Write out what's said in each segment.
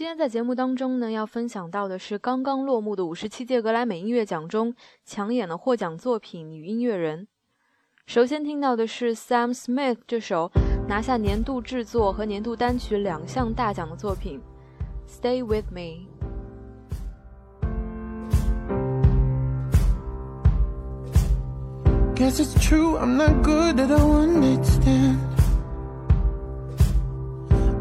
今天在节目当中呢，要分享到的是刚刚落幕的五十七届格莱美音乐奖中抢眼的获奖作品与音乐人。首先听到的是 Sam Smith 这首拿下年度制作和年度单曲两项大奖的作品《Stay with Me》。Guess it's true, I'm not good at a one night stand.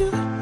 you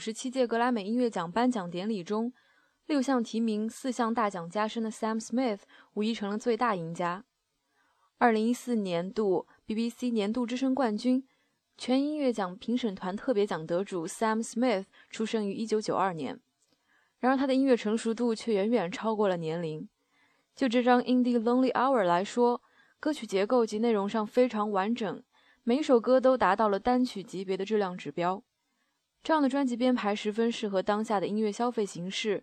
十七届格莱美音乐奖颁奖典礼中，六项提名、四项大奖加身的 Sam Smith 无疑成了最大赢家。二零一四年度 BBC 年度之声冠军、全音乐奖评审团特别奖得主 Sam Smith 出生于一九九二年，然而他的音乐成熟度却远远超过了年龄。就这张《Indie Lonely Hour》来说，歌曲结构及内容上非常完整，每首歌都达到了单曲级别的质量指标。这样的专辑编排十分适合当下的音乐消费形式。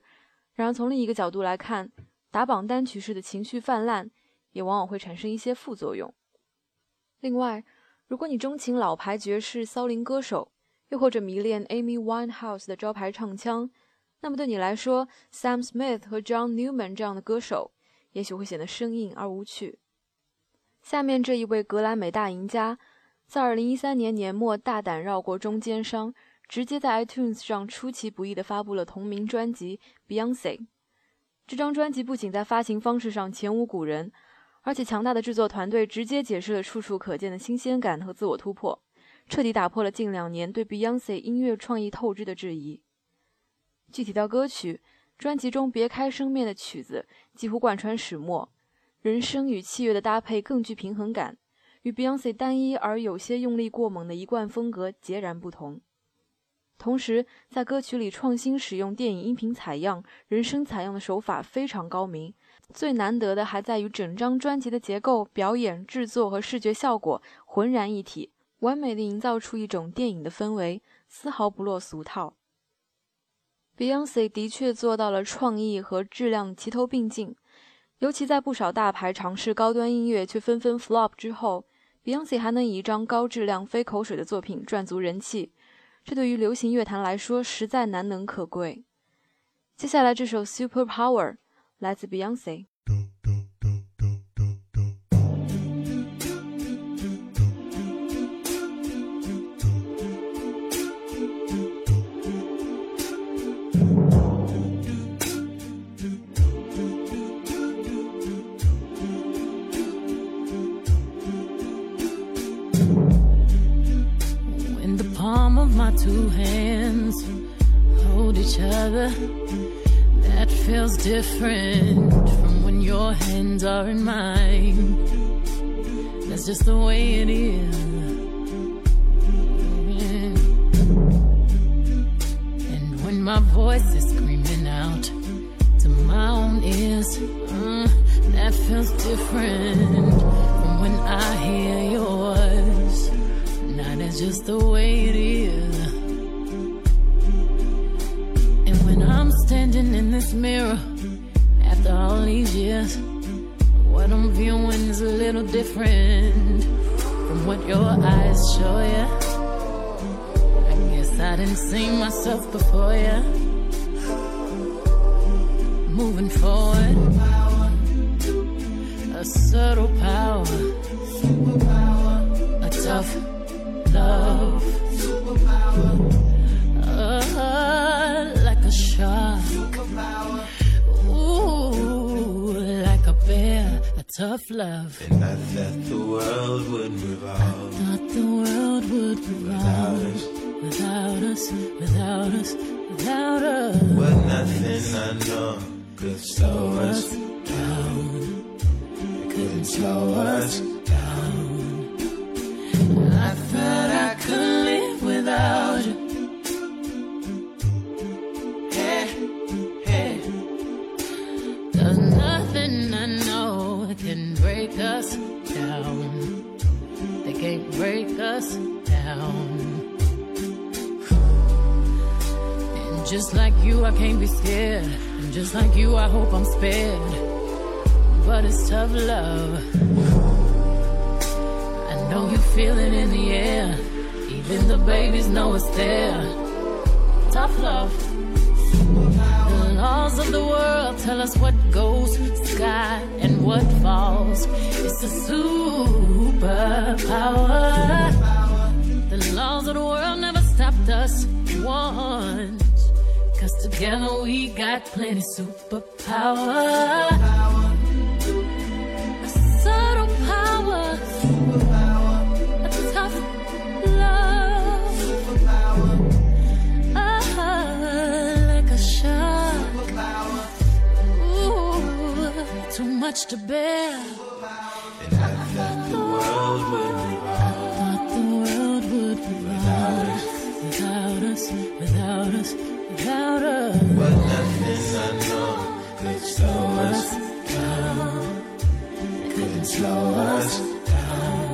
然而，从另一个角度来看，打榜单曲式的情绪泛滥，也往往会产生一些副作用。另外，如果你钟情老牌爵士骚灵歌手，又或者迷恋 Amy Winehouse 的招牌唱腔，那么对你来说，Sam Smith 和 John Newman 这样的歌手，也许会显得生硬而无趣。下面这一位格莱美大赢家，在2013年年末大胆绕过中间商。直接在 iTunes 上出其不意地发布了同名专辑《Beyonce》。这张专辑不仅在发行方式上前无古人，而且强大的制作团队直接解释了处处可见的新鲜感和自我突破，彻底打破了近两年对 Beyonce 音乐创意透支的质疑。具体到歌曲，专辑中别开生面的曲子几乎贯穿始末，人声与器乐的搭配更具平衡感，与 Beyonce 单一而有些用力过猛的一贯风格截然不同。同时，在歌曲里创新使用电影音频采样、人声采样的手法非常高明。最难得的还在于整张专辑的结构、表演、制作和视觉效果浑然一体，完美的营造出一种电影的氛围，丝毫不落俗套。Beyonce 的确做到了创意和质量齐头并进，尤其在不少大牌尝试高端音乐却纷纷 flop 之后 Beyonce 还能以一张高质量、非口水的作品赚足人气，这对于流行乐坛来说实在难能可贵。接下来这首《Super Power》来自 Beyonce。Two hands hold each other. That feels different from when your hands are in mine. That's just the way it is. And when my voice is screaming out to my own ears, uh, that feels different from when I hear yours. Now that's just the way it is. This mirror after all these years. What I'm viewing is a little different from what your eyes show ya. I guess I didn't see myself before ya. Moving forward, a subtle power, a tough love. Tough love. And I thought the world would revolve. I Thought the world would Without revolve us. without us, without us, without us. But nothing I know could slow us down. couldn't slow us down. Us down. And just like you, I can't be scared. And just like you, I hope I'm spared. But it's tough love. I know you feel it in the air. Even the babies know it's there. Tough love. The laws of the tell us what goes sky and what falls. It's a superpower. The laws of the world never stopped us once. Cause together we got plenty superpower. Much to bear. And I thought the world would revolve Thought the world would revolve without us, without us, without us. But nothing I know could slow us down. couldn't slow us I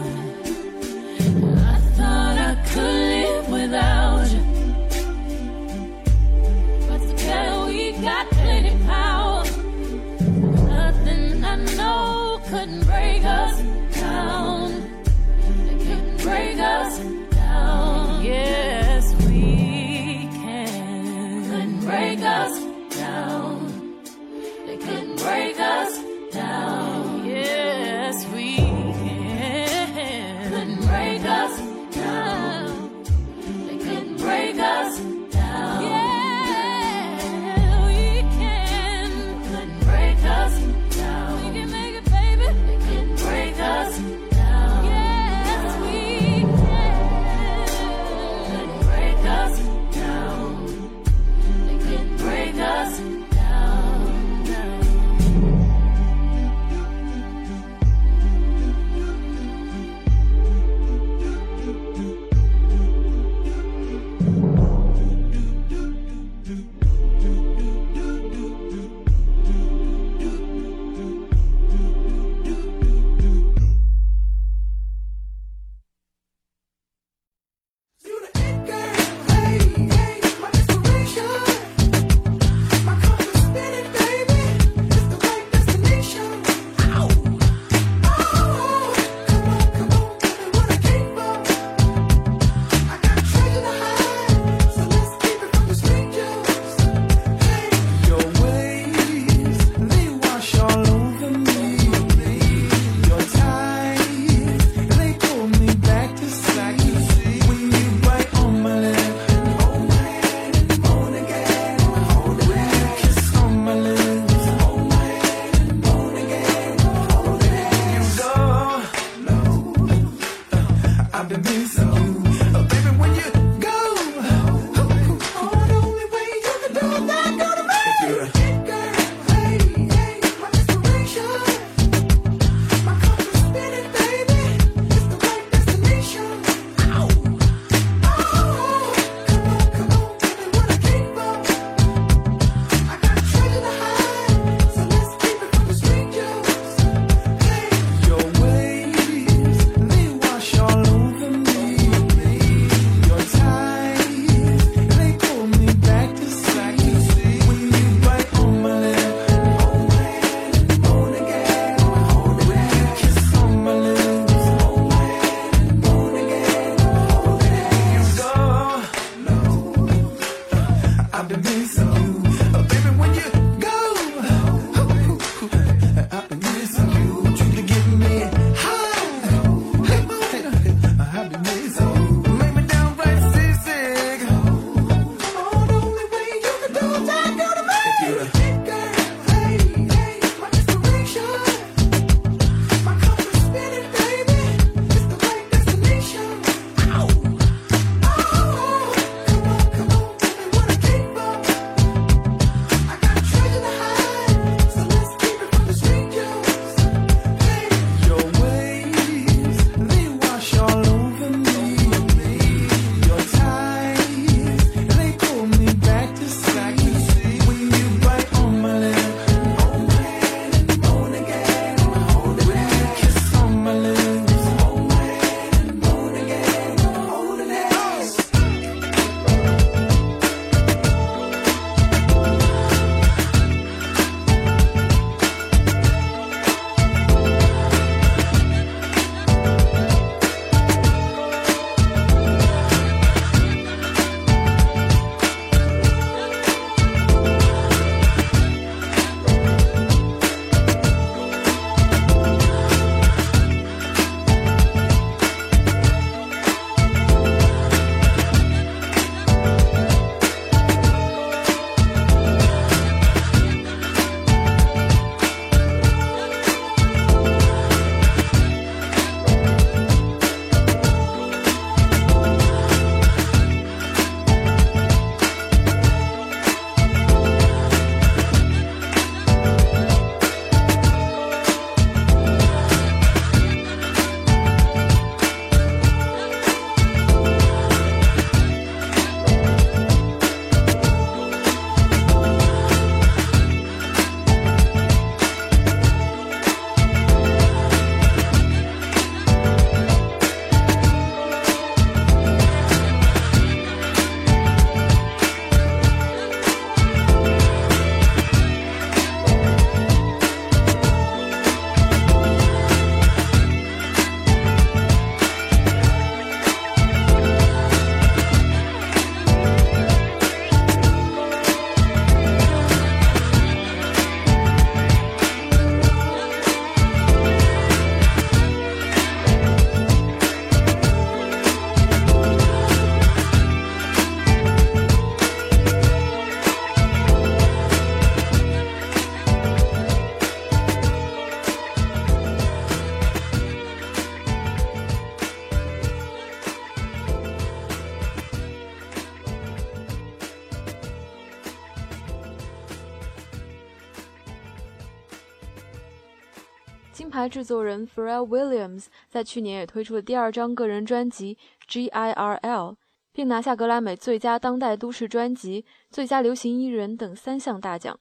牌制作人 Pharrell Williams 在去年也推出了第二张个人专辑《G.I.R.L》，并拿下格莱美最佳当代都市专辑、最佳流行艺人等三项大奖。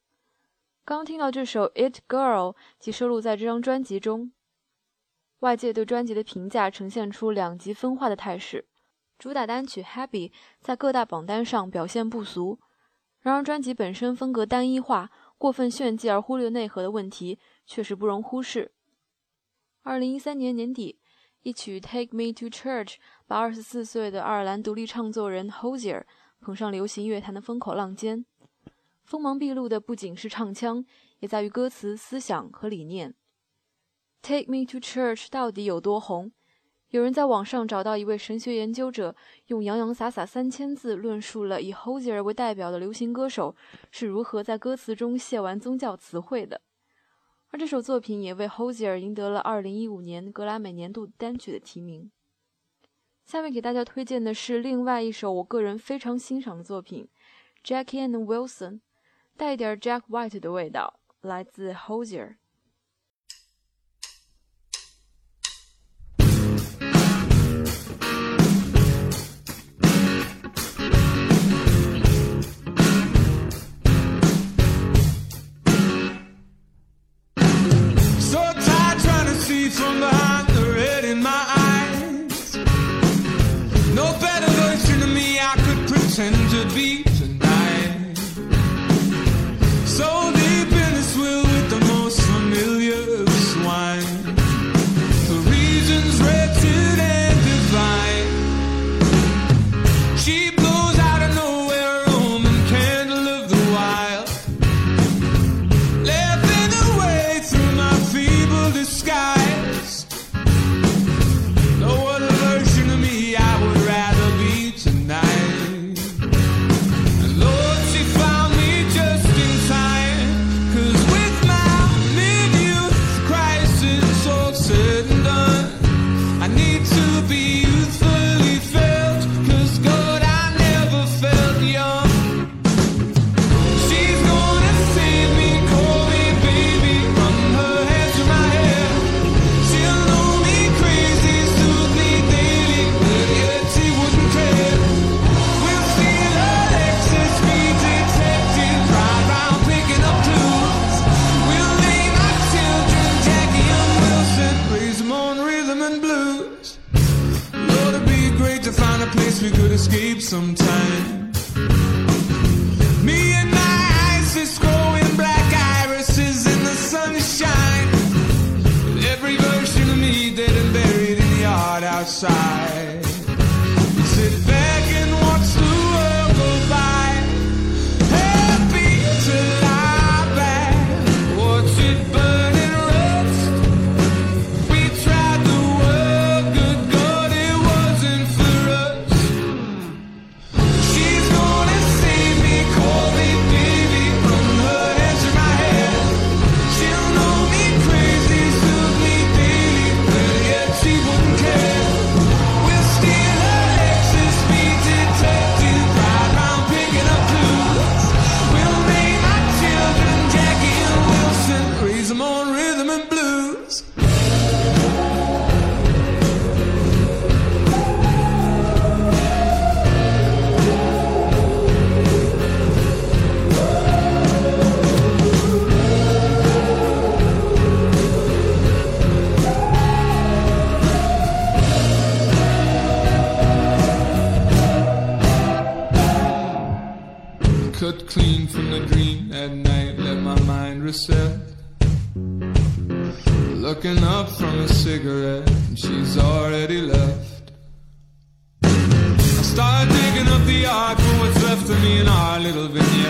刚听到这首《It Girl》即收录在这张专辑中。外界对专辑的评价呈现出两极分化的态势。主打单曲《Happy》在各大榜单上表现不俗，然而专辑本身风格单一化、过分炫技而忽略内核的问题确实不容忽视。二零一三年年底，一曲《Take Me to Church》把二十四岁的爱尔兰独立唱作人 Hozier 捧上流行乐坛的风口浪尖。锋芒毕露的不仅是唱腔，也在于歌词、思想和理念。《Take Me to Church》到底有多红？有人在网上找到一位神学研究者，用洋洋洒洒三千字论述了以 Hozier 为代表的流行歌手是如何在歌词中卸完宗教词汇的。而这首作品也为 Hosier 赢得了2015年格莱美年度单曲的提名。下面给大家推荐的是另外一首我个人非常欣赏的作品，Jackie and Wilson，带一点 Jack White 的味道，来自 Hosier。From the side. Clean from the dream at night, let my mind reset. Looking up from a cigarette, and she's already left. I start digging up the art for what's left of me in our little vignette.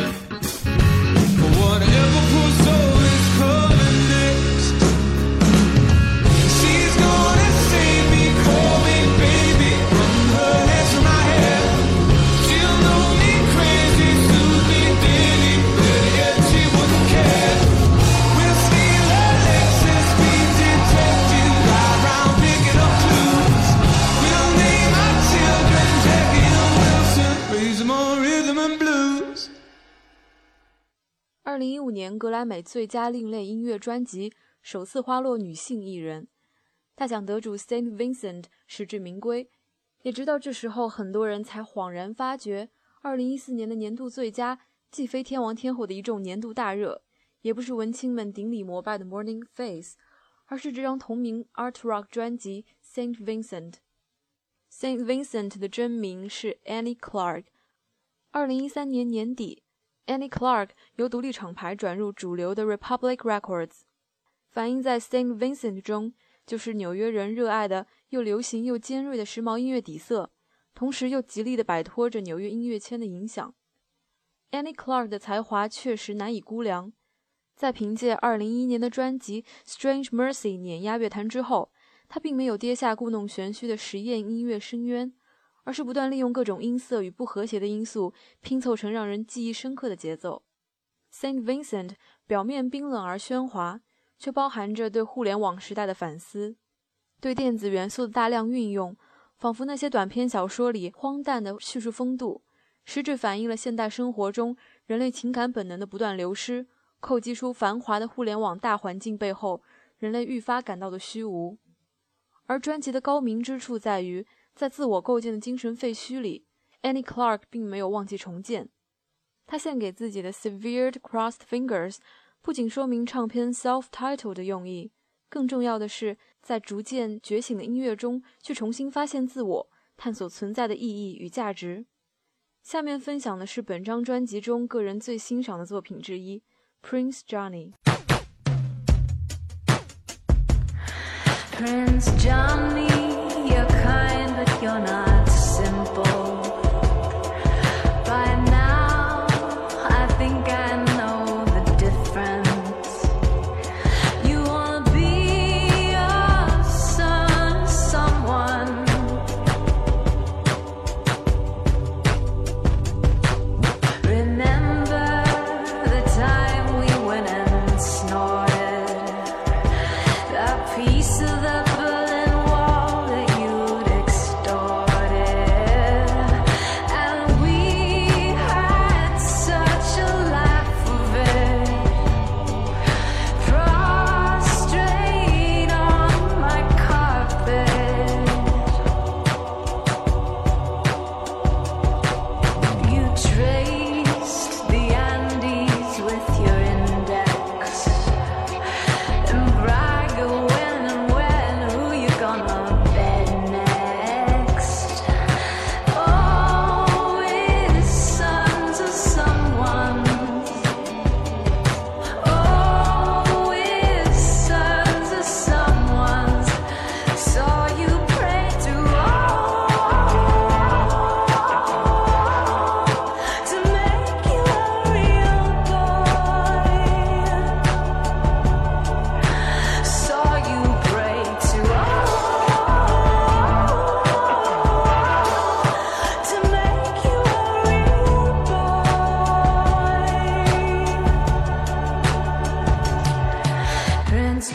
二零一五年格莱美最佳另类音乐专辑首次花落女性艺人，大奖得主 Saint Vincent 实至名归。也直到这时候，很多人才恍然发觉，二零一四年的年度最佳既非天王天后的一众年度大热，也不是文青们顶礼膜拜的 Morning Face，而是这张同名 Art Rock 专辑 Saint Vincent。Saint Vincent 的真名是 Annie Clark。二零一三年年底。Annie Clark 由独立厂牌转入主流的 Republic Records，反映在 Saint Vincent 中就是纽约人热爱的又流行又尖锐的时髦音乐底色，同时又极力的摆脱着纽约音乐圈的影响。Annie Clark 的才华确实难以估量，在凭借2011年的专辑《Strange Mercy》碾压乐坛之后，她并没有跌下故弄玄虚的实验音乐深渊。而是不断利用各种音色与不和谐的因素拼凑成让人记忆深刻的节奏。Saint Vincent 表面冰冷而喧哗，却包含着对互联网时代的反思，对电子元素的大量运用，仿佛那些短篇小说里荒诞的叙述风度，实质反映了现代生活中人类情感本能的不断流失，叩击出繁华的互联网大环境背后人类愈发感到的虚无。而专辑的高明之处在于，在自我构建的精神废墟里，Annie Clark 并没有忘记重建。他献给自己的 Severed Crossed Fingers 不仅说明唱片 self-title 的用意，更重要的是在逐渐觉醒的音乐中去重新发现自我，探索存在的意义与价值。下面分享的是本张专辑中个人最欣赏的作品之一，Prince Johnny。Prince Johnny, you're kind, but you're not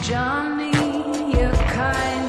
Johnny, you're kind,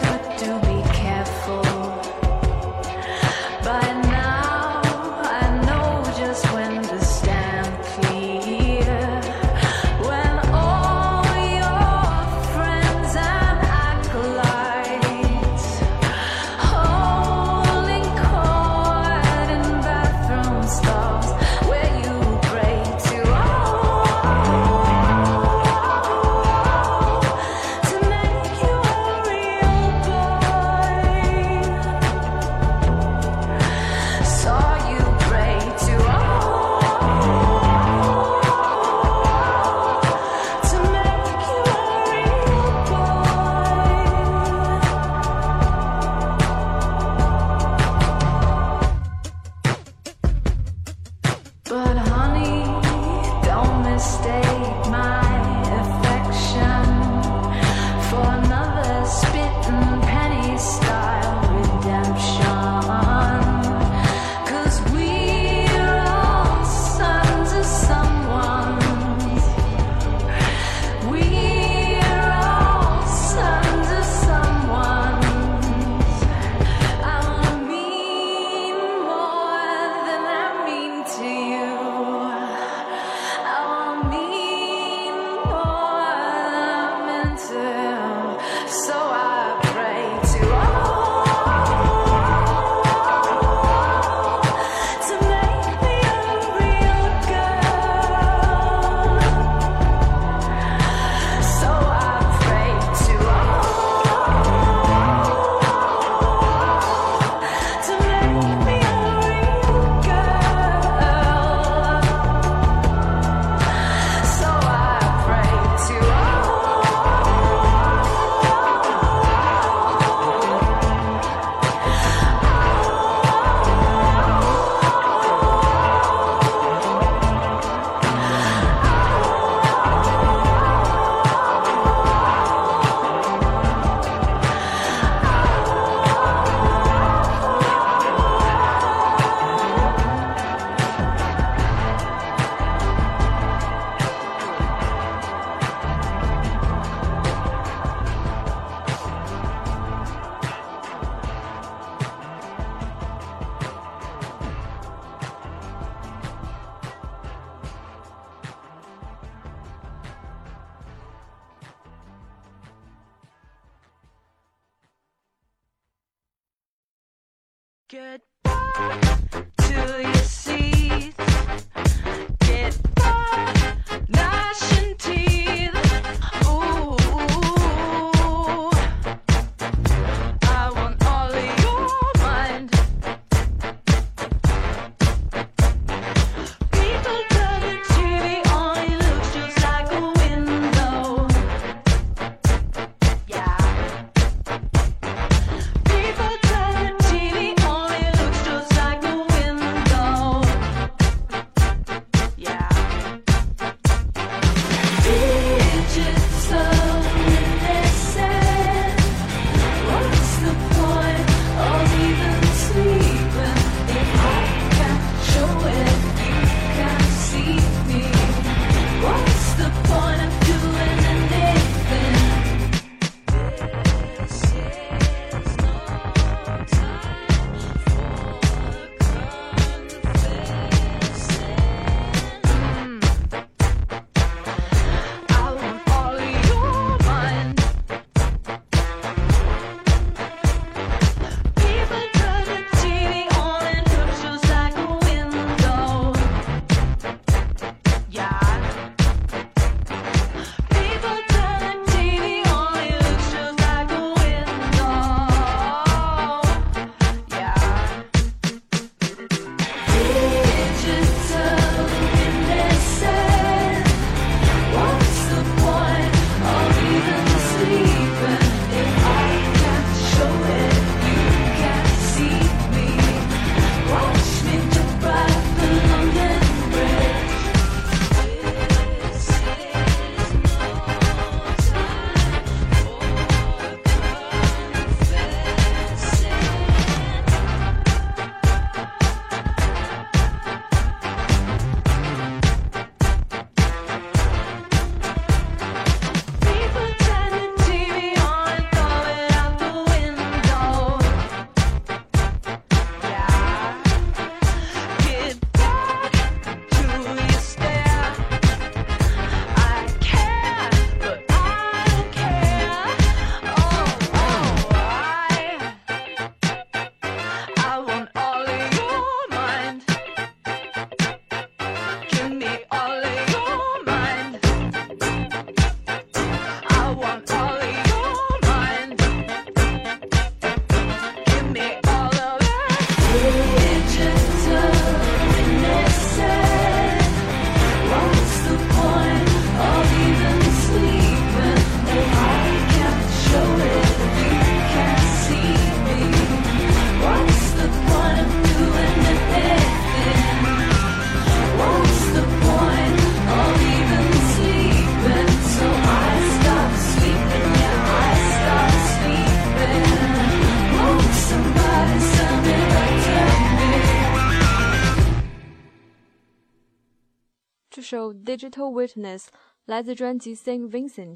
Witness》来自专辑《Saint Vincent》。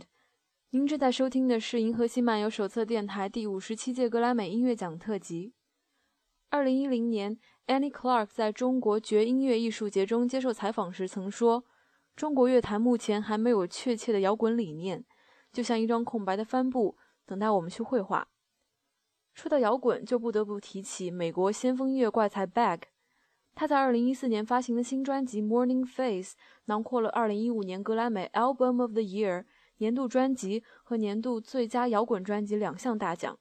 您正在收听的是《银河系漫游手册》电台第五十七届格莱美音乐奖特辑。二零一零年，Annie Clark 在中国觉音乐艺术节中接受采访时曾说：“中国乐坛目前还没有确切的摇滚理念，就像一张空白的帆布，等待我们去绘画。”说到摇滚，就不得不提起美国先锋音乐怪才 Bag。他在2014年发行的新专辑《Morning Face》囊括了2015年格莱美 Album of the Year 年度专辑和年度最佳摇滚专辑两项大奖。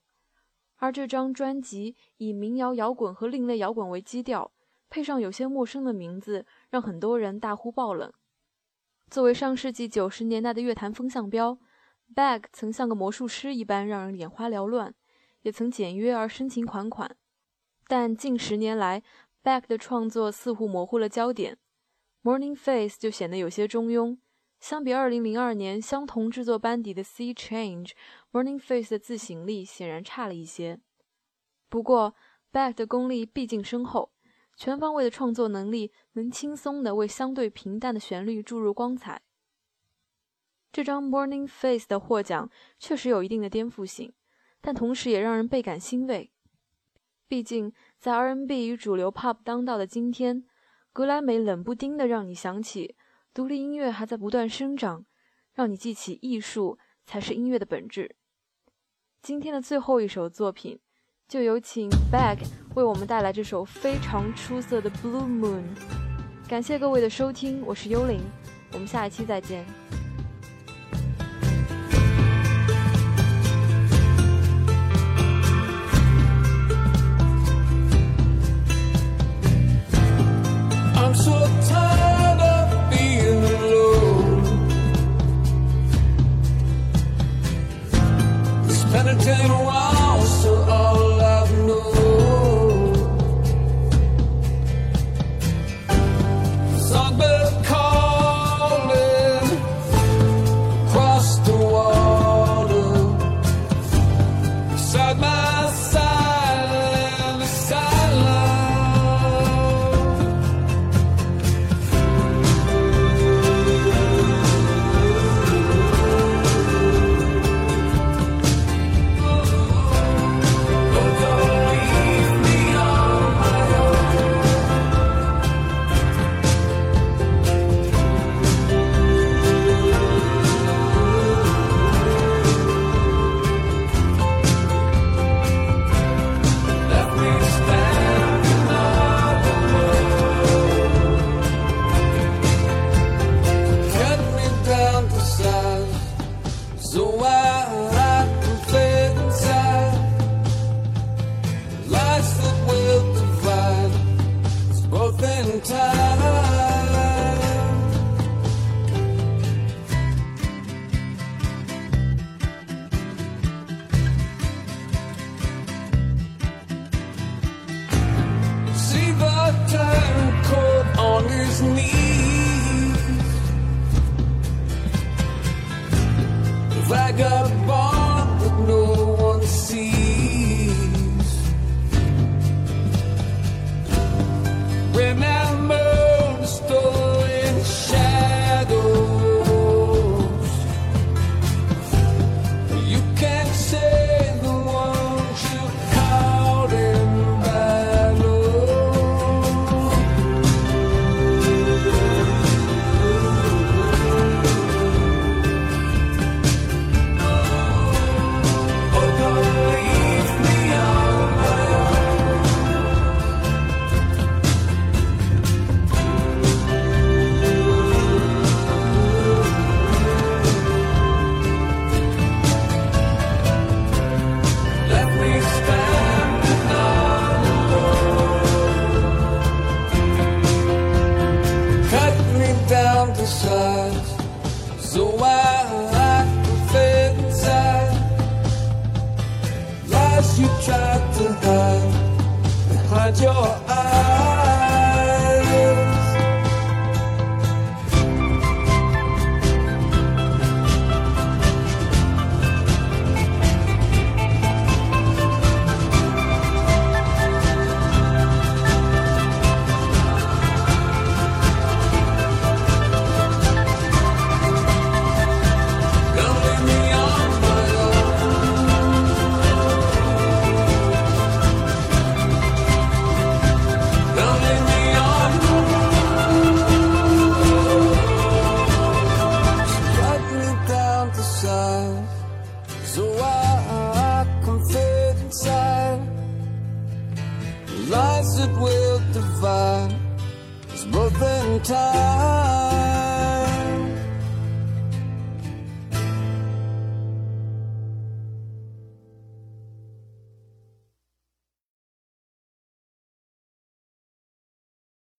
而这张专辑以民谣摇滚和另类摇滚为基调，配上有些陌生的名字，让很多人大呼爆冷。作为上世纪九十年代的乐坛风向标，Bag 曾像个魔术师一般让人眼花缭乱，也曾简约而深情款款。但近十年来，Back 的创作似乎模糊了焦点，《Morning Face》就显得有些中庸。相比2002年相同制作班底的《Sea Change》，《Morning Face》的自省力显然差了一些。不过，Back 的功力毕竟深厚，全方位的创作能力能轻松地为相对平淡的旋律注入光彩。这张《Morning Face》的获奖确实有一定的颠覆性，但同时也让人倍感欣慰。毕竟，在 R&B 与主流 Pop 当道的今天，格莱美冷不丁的让你想起独立音乐还在不断生长，让你记起艺术才是音乐的本质。今天的最后一首作品，就有请 Bag 为我们带来这首非常出色的《Blue Moon》。感谢各位的收听，我是幽灵，我们下一期再见。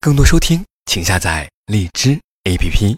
更多收听请下载荔枝 app